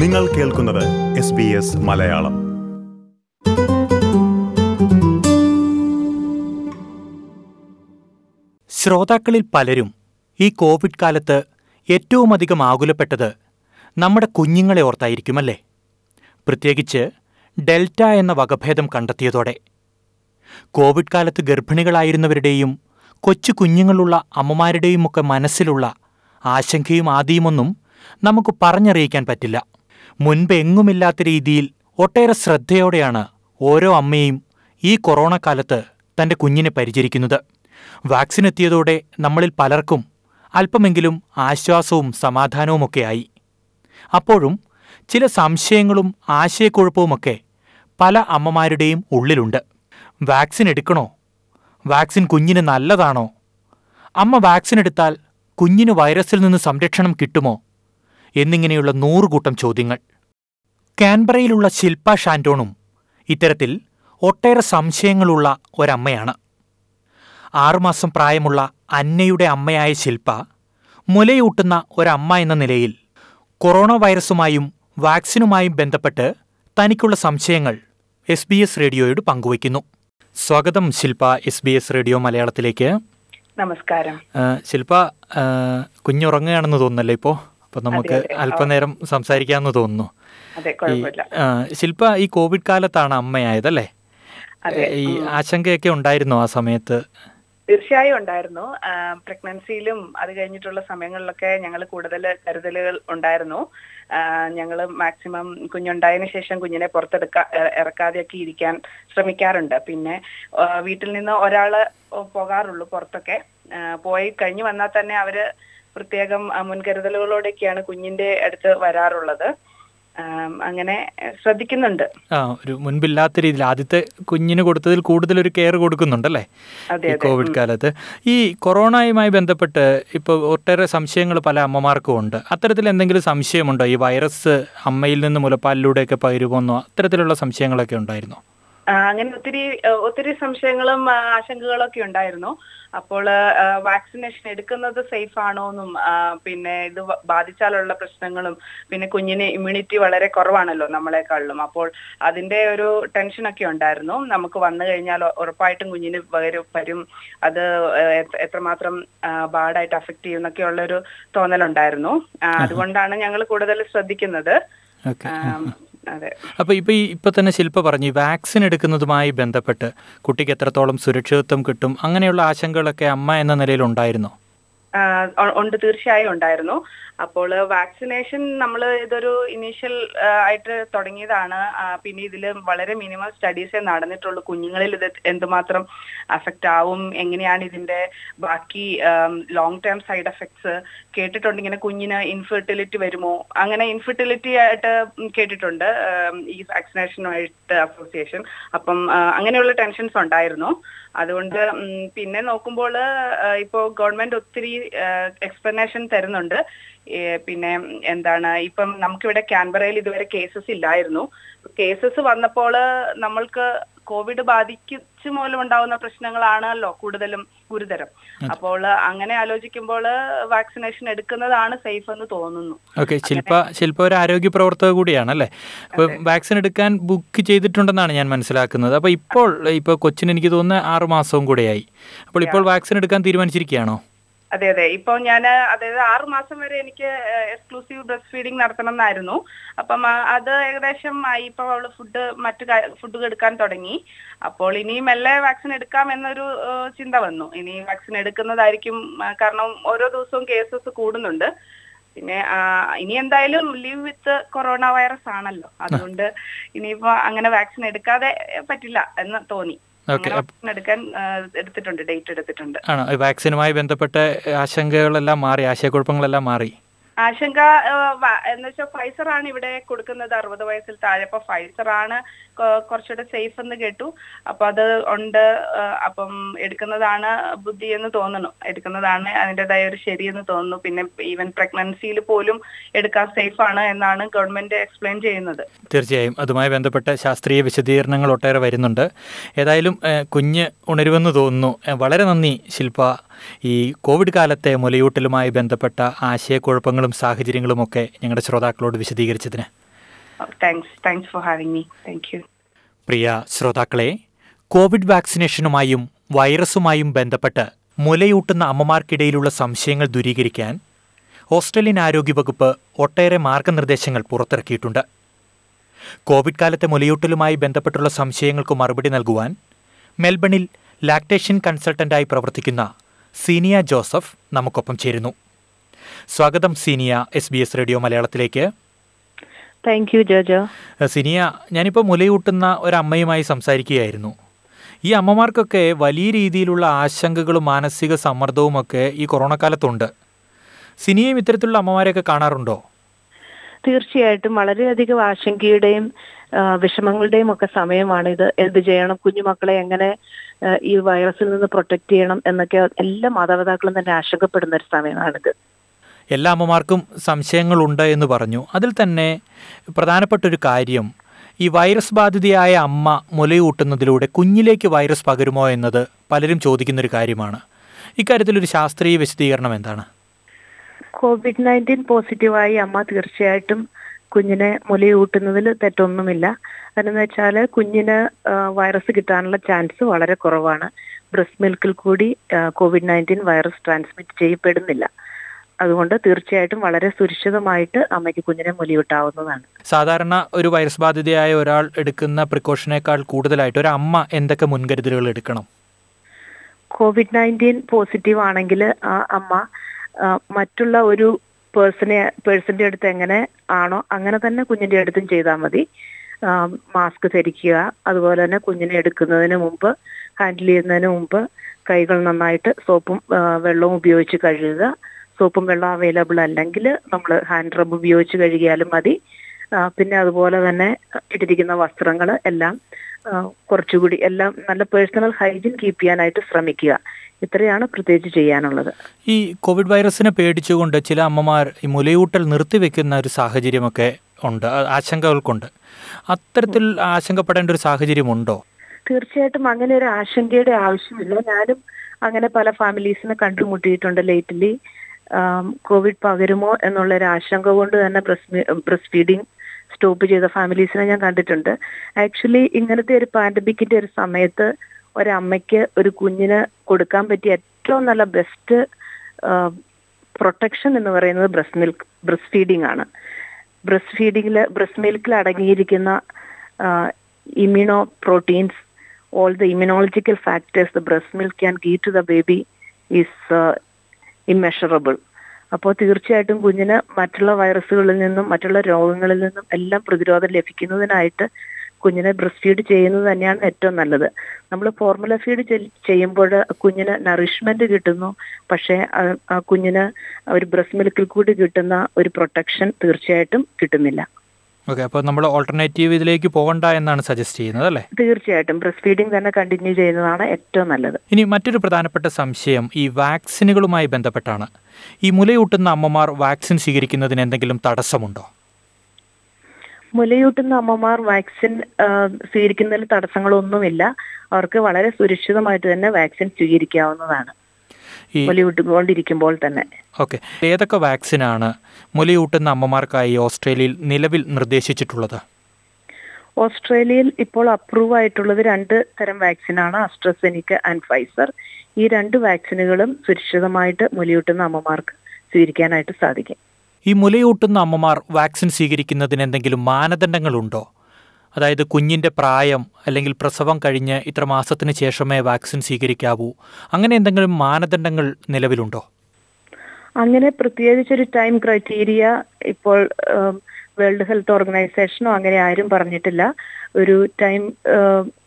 നിങ്ങൾ കേൾക്കുന്നത് S S Malayalam. ശ്രോതാക്കളിൽ പലരും ഈ കോവിഡ് കാലത്ത് ഏറ്റവുമധികം ആകുലപ്പെട്ടത് നമ്മുടെ കുഞ്ഞുങ്ങളെ ഓർത്തായിരിക്കുമല്ലേ? പ്രത്യേകിച്ച് ഡെൽറ്റ എന്ന വകഭേദം കണ്ടെത്തിയതോടെ. കോവിഡ് കാലത്ത് ഗർഭിണികളായിരുന്നവരുടെയും കൊച്ചു കുഞ്ഞുങ്ങളുള്ള അമ്മമാരുടെയുമൊക്കെ മനസ്സിലുള്ള ആശങ്കയും ആദിയുമൊന്നും നമുക്ക് പറഞ്ഞറിയിക്കാൻ പറ്റില്ല. മുൻപ് എങ്ങുമില്ലാത്ത രീതിയിൽ ഒട്ടേറെ ശ്രദ്ധയോടെയാണ് ഓരോ അമ്മയും ഈ കൊറോണ കാലത്ത് തന്റെ കുഞ്ഞിനെ പരിചരിക്കുന്നത്. വാക്സിൻ എത്തിയതോടെ നമ്മളിൽ പലർക്കും അല്പമെങ്കിലും ആശ്വാസവും സമാധാനവുമൊക്കെയായി. അപ്പോഴും ചില സംശയങ്ങളും ആശയക്കുഴപ്പവുമൊക്കെ പല അമ്മമാരുടെയും ഉള്ളിലുണ്ട്. വാക്സിൻ എടുക്കണോ? വാക്സിൻ കുഞ്ഞിന് നല്ലതാണോ? അമ്മ വാക്സിൻ എടുത്താൽ കുഞ്ഞിന് വൈറസിൽ നിന്ന് സംരക്ഷണം കിട്ടുമോ? എന്നിങ്ങനെയുള്ള നൂറുകൂട്ടം ചോദ്യങ്ങൾ. കാൻബറയിലുള്ള ശില്പ ഷാന്റോണും ഇത്തരത്തിൽ ഒട്ടേറെ സംശയങ്ങളുള്ള ഒരമ്മയാണ്. ആറുമാസം പ്രായമുള്ള അന്നയുടെ അമ്മയായ ശില്പ മുലയൂട്ടുന്ന ഒരമ്മ എന്ന നിലയിൽ കൊറോണ വൈറസുമായും വാക്സിനുമായും ബന്ധപ്പെട്ട് തനിക്കുള്ള സംശയങ്ങൾ എസ് ബി എസ് റേഡിയോയോട് പങ്കുവയ്ക്കുന്നു. സ്വാഗതം Shilpa S B S radio മലയാളത്തിലേക്ക്. നമസ്കാരം. ശില്പ കുഞ്ഞുറങ്ങുകയാണെന്ന് തോന്നുന്നല്ലേ ഇപ്പോൾ അപ്പോൾ നമുക്ക്. അല്പനേരം സംസാരിക്കാമെന്ന് തോന്നുന്നു. ശില്പ ഈ കോവിഡ് കാലത്താണ് അമ്മയായതല്ലേ? അതെ ഈ ആശങ്കയൊക്കെ ഉണ്ടായിരുന്നു ആ സമയത്ത്? തീർച്ചയായും ഉണ്ടായിരുന്നു. പ്രഗ്നൻസിയിലും അത് കഴിഞ്ഞിട്ടുള്ള സമയങ്ങളിലൊക്കെ ഞങ്ങൾ കൂടുതൽ കരുതലുകൾ ഉണ്ടായിരുന്നു. ഞങ്ങൾ മാക്സിമം കുഞ്ഞുണ്ടായതിനു ശേഷം കുഞ്ഞിനെ പുറത്തെടുക്കാ എ- ഇറക്കാതെയൊക്കെ ഇരിക്കാൻ ശ്രമിക്കാറുണ്ട്. പിന്നെ വീട്ടിൽ നിന്ന് ഒരാൾ പോകാറുള്ളൂ പുറത്തൊക്കെ. പോയി കഴിഞ്ഞു വന്നാൽ തന്നെ അവർ പ്രത്യേകം മുൻകരുതലുകളോടെയൊക്കെയാണ് കുഞ്ഞിന്റെ അടുത്ത് വരാറുള്ളത്. അങ്ങനെ ശ്രദ്ധിക്കുന്നുണ്ട്. ആ ഒരു മുൻപില്ലാത്ത രീതിയിൽ ആദ്യത്തെ കുഞ്ഞിന് കൊടുത്തതിൽ കൂടുതൽ ഒരു കെയർ കൊടുക്കുന്നുണ്ടല്ലേ? ഈ കോവിഡ് കാലത്ത്. ഈ കൊറോണയുമായി ബന്ധപ്പെട്ട് ഇപ്പോൾ ഒട്ടേറെ സംശയങ്ങൾ പല അമ്മമാർക്കും ഉണ്ട് അത്തരത്തിൽ എന്തെങ്കിലും സംശയമുണ്ടോ? ഈ വൈറസ് അമ്മയിൽ നിന്ന് മുലപ്പാലിലൂടെയൊക്കെ പകരുമോന്നോ അത്തരത്തിലുള്ള സംശയങ്ങളൊക്കെ ഉണ്ടായിരുന്നോ? അങ്ങനെ ഒത്തിരി ഒത്തിരി സംശയങ്ങളും ആശങ്കകളും ഒക്കെ ഉണ്ടായിരുന്നു. അപ്പോൾ വാക്സിനേഷൻ എടുക്കുന്നത് സേഫ് ആണോ എന്നും പിന്നെ ഇത് ബാധിച്ചാലുള്ള പ്രശ്നങ്ങളും പിന്നെ കുഞ്ഞിന് ഇമ്മ്യൂണിറ്റി വളരെ കുറവാണല്ലോ നമ്മളെക്കാളിലും. അപ്പോൾ അതിന്റെ ഒരു ടെൻഷനൊക്കെ ഉണ്ടായിരുന്നു. നമുക്ക് വന്നു കഴിഞ്ഞാൽ ഉറപ്പായിട്ടും കുഞ്ഞിന് വരും വരും. അത് എത്രമാത്രം ബാഡായിട്ട് അഫക്ട് ചെയ്യുന്നൊക്കെ ഉള്ള ഒരു തോന്നലുണ്ടായിരുന്നു. അതുകൊണ്ടാണ് ഞങ്ങൾ കൂടുതൽ ശ്രദ്ധിക്കുന്നത്. അതെ. അപ്പോൾ ഇപ്പോൾ ഈ തന്നെ ശില്പ പറഞ്ഞു വാക്സിൻ എടുക്കുന്നതുമായി ബന്ധപ്പെട്ട് കുട്ടിക്ക് എത്രത്തോളം സുരക്ഷിതത്വം കിട്ടും അങ്ങനെയുള്ള ആശങ്കകളൊക്കെ അമ്മ എന്ന നിലയിൽ ഉണ്ടായിരുന്നോ? ഉണ്ട് തീർച്ചയായും ഉണ്ടായിരുന്നു. അപ്പോൾ വാക്സിനേഷൻ നമ്മൾ ഇതൊരു ഇനീഷ്യൽ ആയിട്ട് തുടങ്ങിയതാണ്. പിന്നെ ഇതിൽ വളരെ മിനിമം സ്റ്റഡീസേ നടന്നിട്ടുള്ളൂ. കുഞ്ഞുങ്ങളിൽ ഇത് എന്തുമാത്രം അഫക്റ്റ് ആവും എങ്ങനെയാണ് ഇതിന്റെ ബാക്കി ലോങ് ടേം സൈഡ് എഫക്ട്സ് കേട്ടിട്ടുണ്ട്. ഇങ്ങനെ കുഞ്ഞിന് ഇൻഫെർട്ടിലിറ്റി വരുമോ? അങ്ങനെ ഇൻഫെർട്ടിലിറ്റി ആയിട്ട് കേട്ടിട്ടുണ്ട്. ഈ വാക്സിനേഷനുമായിട്ട് അസോസിയേഷൻ അപ്പം അങ്ങനെയുള്ള ടെൻഷൻസ് ഉണ്ടായിരുന്നു. അതുകൊണ്ട് പിന്നെ നോക്കുമ്പോൾ ഇപ്പോൾ ഗവൺമെന്റ് ഒത്തിരി എക്സ്പ്ലനേഷൻ തരുന്നുണ്ട്. പിന്നെ എന്താണ് ഇപ്പം നമുക്കിവിടെ ക്യാൻബറയിൽ ഇതുവരെ കേസസ് ഇല്ലായിരുന്നു. കേസസ് വന്നപ്പോൾ നമ്മൾക്ക് കോവിഡ് ബാധിച്ചു മൂലം ഉണ്ടാവുന്ന പ്രശ്നങ്ങളാണല്ലോ കൂടുതലും ഗുരുതരം. അപ്പോൾ അങ്ങനെ ആലോചിക്കുമ്പോൾ വാക്സിനേഷൻ എടുക്കുന്നതാണ് സേഫ് എന്ന് തോന്നുന്നു. ഓക്കെ ശില്പ ശില്പ ഒരു ആരോഗ്യ പ്രവർത്തക കൂടിയാണ് കൂടിയാണല്ലേ അപ്പോൾ വാക്സിൻ എടുക്കാൻ ബുക്ക് ചെയ്തിട്ടുണ്ടെന്നാണ് ഞാൻ മനസ്സിലാക്കുന്നത്. അപ്പോൾ ഇപ്പോൾ ഇപ്പോൾ കൊച്ചിന് എനിക്ക് തോന്നുന്നത് ആറ് മാസവും കൂടെയായി. അപ്പോൾ ഇപ്പോൾ വാക്സിൻ എടുക്കാൻ തീരുമാനിച്ചിരിക്കുകയാണോ? അതെ അതെ. ഇപ്പൊ ഞാൻ അതായത് ആറു മാസം വരെ എനിക്ക് എക്സ്ക്ലൂസീവ് ബ്രസ്റ്റ് ഫീഡിംഗ് നടത്തണം എന്നായിരുന്നു അപ്പം അത് ഏകദേശം ആയി. ഇപ്പൊ അവൾ ഫുഡ് മറ്റു ഫുഡ് എടുക്കാൻ തുടങ്ങി. അപ്പോൾ ഇനി മെല്ലെ വാക്സിൻ എടുക്കാം എന്നൊരു ചിന്ത വന്നു. ഇനി വാക്സിൻ എടുക്കുന്നതായിരിക്കും കാരണം ഓരോ ദിവസവും കേസസ് കൂടുന്നുണ്ട്. പിന്നെ ഇനി എന്തായാലും ലീവ് വിത്ത് കൊറോണ വൈറസ് ആണല്ലോ. അതുകൊണ്ട് ഇനിയിപ്പോ അങ്ങനെ വാക്സിൻ എടുക്കാതെ പറ്റില്ല എന്ന് തോന്നി. എടുക്കാൻ എടുത്തിട്ടുണ്ട് ഡേറ്റ് എടുത്തിട്ടുണ്ട്. ആണോ? വാക്സിനുമായി ബന്ധപ്പെട്ട ആശങ്കകളെല്ലാം മാറി ആശയക്കുഴപ്പങ്ങളെല്ലാം മാറി. ആശങ്ക എന്ന് വെച്ചാൽ ഫൈസർ ആണ് ഇവിടെ കൊടുക്കുന്നത് അറുപത് വയസ്സിൽ താഴെ. അപ്പൊ ഫൈസർ ആണ് കുറച്ചുകൂടെ സേഫ് എന്ന് കേട്ടു. അപ്പൊ അത് ഉണ്ട് അപ്പം എടുക്കുന്നതാണ് ബുദ്ധി എന്ന് തോന്നുന്നു. എടുക്കുന്നതാണ് അതിന്റെതായ ഒരു ശരിയെന്ന് തോന്നുന്നു. പിന്നെ ഈവൻ പ്രഗ്നൻസിയിൽ പോലും എടുക്കാൻ സേഫ് ആണ് എന്നാണ് ഗവൺമെന്റ് എക്സ്പ്ലെയിൻ ചെയ്യുന്നത്. തീർച്ചയായും. അതുമായി ബന്ധപ്പെട്ട ശാസ്ത്രീയ വിശദീകരണങ്ങൾ ഒട്ടേറെ വരുന്നുണ്ട്. ഏതായാലും കുഞ്ഞ് ഉണരുവെന്ന് തോന്നുന്നു. വളരെ നന്ദി ശില്പ ഈ കോവിഡ് കാലത്തെ മുലയൂട്ടലുമായി ബന്ധപ്പെട്ട ആശയക്കുഴപ്പങ്ങളും സാഹചര്യങ്ങളുമൊക്കെ ഞങ്ങളുടെ ശ്രോതാക്കളോട് വിശദീകരിച്ചതിന്. Thanks thanks for having me thank you പ്രിയ ശ്രോതാക്കളെ കോവിഡ് വാക്സിനേഷനുമായും വൈറസുമായും ബന്ധപ്പെട്ട് മുലയൂട്ടുന്ന അമ്മമാർക്കിടയിലുള്ള സംശയങ്ങൾ ദൂരീകരിക്കാൻ ഓസ്ട്രേലിയൻ ആരോഗ്യവകുപ്പ് ഒട്ടേറെ മാർഗനിർദ്ദേശങ്ങൾ പുറത്തിറക്കിയിട്ടുണ്ട്. കോവിഡ് കാലത്തെ മുലയൂട്ടലുമായി ബന്ധപ്പെട്ടുള്ള സംശയങ്ങൾക്ക് മറുപടി നൽകുവാൻ മെൽബണിൽ ലാക്ടേഷൻ കൺസൾട്ടന്റായി പ്രവർത്തിക്കുന്ന സീനിയ ജോസഫ് നമുക്കൊപ്പം ചേരുന്നു. സ്വാഗതം സീനിയ എസ് ബി എസ് റേഡിയോ മലയാളത്തിലേക്ക്. Thank you Jojo. സിനിയ ഞാനിപ്പോൾ മുലയൂട്ടുന്ന ഒരമ്മയുമായി സംസാരിക്കുകയായിരുന്നു. ഈ അമ്മമാർക്കൊക്കെ വലിയ രീതിയിലുള്ള ആശങ്കകളും മാനസിക സമ്മർദ്ദവും ഒക്കെ ഈ കൊറോണ കാലത്തുണ്ട് സിനിയയും ഇത്തരത്തിലുള്ള അമ്മമാരെയൊക്കെ കാണാറുണ്ടോ? തീർച്ചയായിട്ടും. വളരെയധികം ആശങ്കയുടെയും വിഷമങ്ങളുടെയും ഒക്കെ സമയമാണിത്. എന്ത് ചെയ്യണം? കുഞ്ഞുമക്കളെ എങ്ങനെ ഈ വൈറസിൽ നിന്ന് പ്രൊട്ടക്ട് ചെയ്യണം എന്നൊക്കെ എല്ലാ മാതാപിതാക്കളും തന്നെ ആശങ്കപ്പെടുന്ന ഒരു സമയമാണിത്. എല്ലാ അമ്മമാർക്കും സംശയങ്ങളുണ്ട് എന്ന് പറഞ്ഞു. അതിൽ തന്നെ പ്രധാനപ്പെട്ട ഒരു കാര്യം ഈ വൈറസ് ബാധിതയായ അമ്മ മുലയൂട്ടുന്നതിലൂടെ കുഞ്ഞിലേക്ക് വൈറസ് പകരുമോ എന്നത് പലരും ചോദിക്കുന്ന ഒരു കാര്യമാണ്. ഇക്കാര്യത്തിൽ ഒരു ശാസ്ത്രീയ വിശദീകരണം എന്താണ്? കോവിഡ് നയന്റീൻ പോസിറ്റീവായി അമ്മ തീർച്ചയായിട്ടും കുഞ്ഞിനെ മുലയൂട്ടുന്നതിൽ തെറ്റൊന്നുമില്ല. അതെന്ന് വെച്ചാൽ കുഞ്ഞിന് വൈറസ് കിട്ടാനുള്ള ചാൻസ് വളരെ കുറവാണ്. ബ്രസ്റ്റ് മിൽക്കിൽ കൂടി കോവിഡ് നയന്റീൻ വൈറസ് ട്രാൻസ്മിറ്റ് ചെയ്യപ്പെടുന്നില്ല. അതുകൊണ്ട് തീർച്ചയായിട്ടും വളരെ സുരക്ഷിതമായിട്ട് അമ്മയ്ക്ക് കുഞ്ഞിനെ മുലയൂട്ടാവുന്നതാണ്. സാധാരണ ഒരു വൈറസ് ബാധിതയായ ഒരാൾ എടുക്കുന്ന പ്രിക്കോഷനേക്കാൾ കൂടുതലായിട്ട് ഒരു അമ്മ എന്തൊക്കെ മുൻകരുതലുകൾ എടുക്കണം? കോവിഡ് നയന്റീൻ പോസിറ്റീവ് ആണെങ്കിൽ ആ അമ്മ മറ്റുള്ള ഒരു പേഴ്സണെ പേഴ്സന്റെ അടുത്ത് എങ്ങനെ ആണോ അങ്ങനെ തന്നെ കുഞ്ഞിന്റെ അടുത്തും ചെയ്താൽ മതി. മാസ്ക് ധരിക്കുക. അതുപോലെ തന്നെ കുഞ്ഞിനെ എടുക്കുന്നതിന് മുമ്പ് ഹാൻഡിൽ ചെയ്യുന്നതിന് മുമ്പ് കൈകൾ നന്നായിട്ട് സോപ്പും വെള്ളവും ഉപയോഗിച്ച് കഴുകുക. സോപ്പും വെള്ളം അവൈലബിൾ അല്ലെങ്കിൽ നമ്മൾ ഹാൻഡ് റബ്ബ് ഉപയോഗിച്ച് കഴുകിയാലും മതി. പിന്നെ അതുപോലെ തന്നെ ഇട്ടിരിക്കുന്ന വസ്ത്രങ്ങൾ എല്ലാം കുറച്ചുകൂടി എല്ലാം നല്ല പേഴ്സണൽ ഹൈജീൻ കീപ്പ് ചെയ്യാനായിട്ട് ശ്രമിക്കുക. ഇത്രയാണ് പ്രത്യേകിച്ച് ചെയ്യാനുള്ളത്. ഈ കോവിഡ് വൈറസിനെ പേടിച്ചുകൊണ്ട് ചില അമ്മമാർ മുലയൂട്ടൽ നിർത്തിവെക്കുന്ന ഒരു സാഹചര്യമൊക്കെ ഉണ്ട് ആശങ്കകൾക്കുണ്ട്. അത്തരത്തിൽ ആശങ്കപ്പെടേണ്ട ഒരു സാഹചര്യമുണ്ടോ? തീർച്ചയായിട്ടും അങ്ങനെ ഒരു ആശങ്കയുടെ ആവശ്യമില്ല. ഞാനും അങ്ങനെ പല ഫാമിലീസിനെ കണ്ടുമുട്ടിയിട്ടുണ്ട് ലേറ്റ്ലി കോവിഡ് പകരുമോ എന്നുള്ള ഒരു ആശങ്ക കൊണ്ട് തന്നെ ബ്രസ്റ്റ് ഫീഡിങ് സ്റ്റോപ്പ് ചെയ്ത ഫാമിലീസിനെ ഞാൻ കണ്ടിട്ടുണ്ട്. ആക്ച്വലി ഇങ്ങനത്തെ ഒരു പാൻഡമിക്കിന്റെ ഒരു സമയത്ത് ഒരമ്മയ്ക്ക് ഒരു കുഞ്ഞിന് കൊടുക്കാൻ പറ്റിയ ഏറ്റവും നല്ല ബെസ്റ്റ് പ്രൊട്ടക്ഷൻ എന്ന് പറയുന്നത് ബ്രസ്റ്റ് മിൽക്ക് ബ്രസ്റ്റ് ഫീഡിംഗ് ആണ്. ബ്രസ്റ്റ് ഫീഡിങ്ങിൽ ബ്രസ്റ്റ് മിൽക്കിൽ അടങ്ങിയിരിക്കുന്ന immuno proteins all the immunological factors the breast milk can give to the baby is immeasurable അപ്പോൾ തീർച്ചയായിട്ടും കുഞ്ഞിന് മറ്റുള്ള വൈറസുകളിൽ നിന്നും മറ്റുള്ള രോഗങ്ങളിൽ നിന്നും എല്ലാം പ്രതിരോധം ലഭിക്കുന്നതിനായിട്ട് കുഞ്ഞിനെ ബ്രസ്റ്റ് ഫീഡ് ചെയ്യുന്നത് തന്നെയാണ് ഏറ്റവും നല്ലത്. നമ്മൾ ഫോർമുല ഫീഡ് ചെയ്യുമ്പോൾ കുഞ്ഞിന് നറിഷ്മെന്റ് കിട്ടുന്നു. പക്ഷേ ആ- കുഞ്ഞിന് ഒരു ബ്രസ്റ്റ് മിൽക്കിൽ കൂടി കിട്ടുന്ന ഒരു പ്രൊട്ടക്ഷൻ തീർച്ചയായിട്ടും കിട്ടുന്നില്ല. ഓക്കെ അപ്പോൾ നമ്മൾ ഓൾട്ടർനേറ്റീവ് ഇതിലേക്ക് പോകണ്ട എന്നാണ് സജസ്റ്റ് ചെയ്യുന്നത് അല്ലേ? തീർച്ചയായിട്ടും. ബ്രസ്റ്റ് ഫീഡിംഗ് തന്നെ കണ്ടിന്യൂ ചെയ്യുന്നതാണ് ഏറ്റവും നല്ലത്. ഇനി മറ്റൊരു പ്രധാനപ്പെട്ട സംശയം ഈ വാക്സിനുകളുമായി ബന്ധപ്പെട്ടാണ്. ഈ മുലയൂട്ടുന്ന അമ്മമാർ വാക്സിൻ സ്വീകരിക്കുന്നതിന് എന്തെങ്കിലും തടസ്സമുണ്ടോ? മുലയൂട്ടുന്ന അമ്മമാർ വാക്സിൻ സ്വീകരിക്കുന്നതിൽ തടസ്സങ്ങളൊന്നുമില്ല. അവർക്ക് വളരെ സുരക്ഷിതമായിട്ട് തന്നെ വാക്സിൻ സ്വീകരിക്കാവുന്നതാണ്. മുലയൂട്ടുകൊണ്ടിരിക്കുമ്പോൾ തന്നെ. ഓക്കെ. ഏതൊക്കെ വാക്സിനാണ് മുലയൂട്ടുന്ന അമ്മമാർക്കായി ഓസ്ട്രേലിയയിൽ നിലവിൽ നിർദ്ദേശിച്ചിട്ടുള്ളത്? ഓസ്ട്രേലിയയിൽ ഇപ്പോൾ അപ്രൂവ് ആയിട്ടുള്ളത് രണ്ട് തരം വാക്സിനാണ് അസ്ട്രസെനിക്ക ആൻഡ് ഫൈസർ. ഈ രണ്ട് വാക്സിനുകളും സുരക്ഷിതമായിട്ട് മുലയൂട്ടുന്ന അമ്മമാർക്ക് സ്വീകരിക്കാനായിട്ട് സാധിക്കും. ഈ മുലയൂട്ടുന്ന അമ്മമാർ വാക്സിൻ സ്വീകരിക്കുന്നതിന് എന്തെങ്കിലും മാനദണ്ഡങ്ങളുണ്ടോ? അതായത് കുഞ്ഞിന്റെ പ്രായം അല്ലെങ്കിൽ പ്രസവം കഴിഞ്ഞ് ഇത്ര മാസത്തിന് ശേഷമേ വാക്സിൻ സ്വീകരിക്കാവൂ. അങ്ങനെ എന്തെങ്കിലും മാനദണ്ഡങ്ങൾ നിലവിലുണ്ടോ? അങ്ങനെ പ്രത്യേകിച്ചൊരു ടൈം ക്രൈറ്റീരിയ ഇപ്പോൾ വേൾഡ് ഹെൽത്ത് ഓർഗനൈസേഷനോ അങ്ങനെ ആരും പറഞ്ഞിട്ടില്ല. ഒരു ടൈം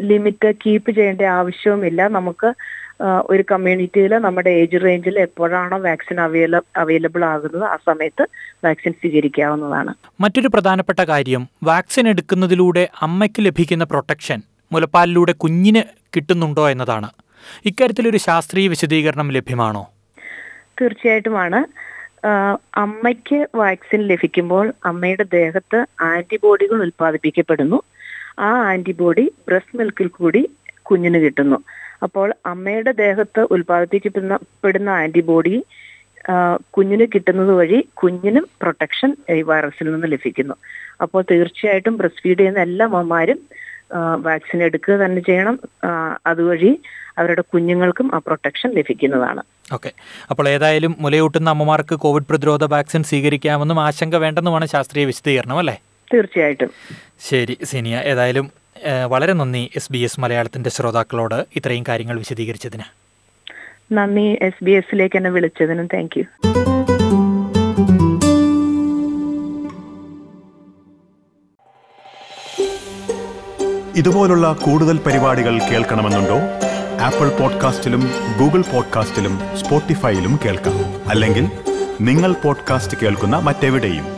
ലിമിറ്റ് കീപ്പ് ചെയ്യേണ്ട ആവശ്യവുമില്ല. നമുക്ക് ഒരു കമ്മ്യൂണിറ്റിയിൽ നമ്മുടെ ഏജ് റേഞ്ചിൽ എപ്പോഴാണോ വാക്സിൻ അവൈല അവൈലബിൾ ആകുന്നത് ആ സമയത്ത് വാക്സിൻ സ്വീകരിക്കാവുന്നതാണ്. മറ്റൊരു പ്രധാനപ്പെട്ട കാര്യം വാക്സിൻ എടുക്കുന്നതിലൂടെ അമ്മയ്ക്ക് ലഭിക്കുന്ന പ്രൊട്ടക്ഷൻ മുലപ്പാലിലൂടെ കുഞ്ഞിന് കിട്ടുന്നുണ്ടോ എന്നതാണ്. ഇക്കാര്യത്തിൽ ഒരു ശാസ്ത്രീയ വിശദീകരണം ലഭ്യമാണോ? തീർച്ചയായിട്ടുമാണ്. അമ്മയ്ക്ക് വാക്സിൻ ലഭിക്കുമ്പോൾ അമ്മയുടെ ദേഹത്ത് ആന്റിബോഡികൾ ഉൽപ്പാദിപ്പിക്കപ്പെടുന്നു. ആ ആന്റിബോഡി ബ്രസ്റ്റ് മിൽക്കിൽ കൂടി കുഞ്ഞിന് കിട്ടുന്നു. അപ്പോൾ അമ്മയുടെ ദേഹത്ത് ഉൽപ്പാദിപ്പിക്കപ്പെടുന്ന പെടുന്ന ആന്റിബോഡി കുഞ്ഞിന് കിട്ടുന്നത് വഴി കുഞ്ഞിനും പ്രൊട്ടക്ഷൻ ഈ വൈറസിൽ നിന്ന് ലഭിക്കുന്നു. അപ്പോൾ തീർച്ചയായിട്ടും ബ്രസ്റ്റ് ഫീഡ് ചെയ്യുന്ന എല്ലാ അമ്മമാരും വാക്സിൻ എടുക്കുക തന്നെ ചെയ്യണം. അതുവഴി അവരുടെ കുഞ്ഞുങ്ങൾക്കും ആ പ്രൊട്ടക്ഷൻ ലഭിക്കുന്നതാണ്. ഓക്കെ. അപ്പോൾ ഏതായാലും മുലയൂട്ടുന്ന അമ്മമാർക്ക് കോവിഡ് പ്രതിരോധ വാക്സിൻ സ്വീകരിക്കാമെന്നും ആശങ്ക വേണ്ടെന്നുമാണ് ശാസ്ത്രീയ വിശദീകരണം അല്ലേ? തീർച്ചയായിട്ടും. ശരി സിനിയ. ഏതായാലും വളരെ നന്ദി എസ് ബി എസ് മലയാളത്തിന്റെ ശ്രോതാക്കളോട് ഇത്രയും കാര്യങ്ങൾ വിശദീകരിച്ചതിന്. നന്ദി എസ് ബി എസിലേക്ക് എന്നെ വിളിച്ചതിനും താങ്ക് യു ഇതുപോലുള്ള കൂടുതൽ പരിപാടികൾ കേൾക്കണമെന്നുണ്ടോ? ആപ്പിൾ പോഡ്കാസ്റ്റിലും ഗൂഗിൾ പോഡ്കാസ്റ്റിലും സ്പോട്ടിഫൈയിലും കേൾക്കാം. അല്ലെങ്കിൽ നിങ്ങൾ പോഡ്കാസ്റ്റ് കേൾക്കുന്ന മറ്റെവിടെയും.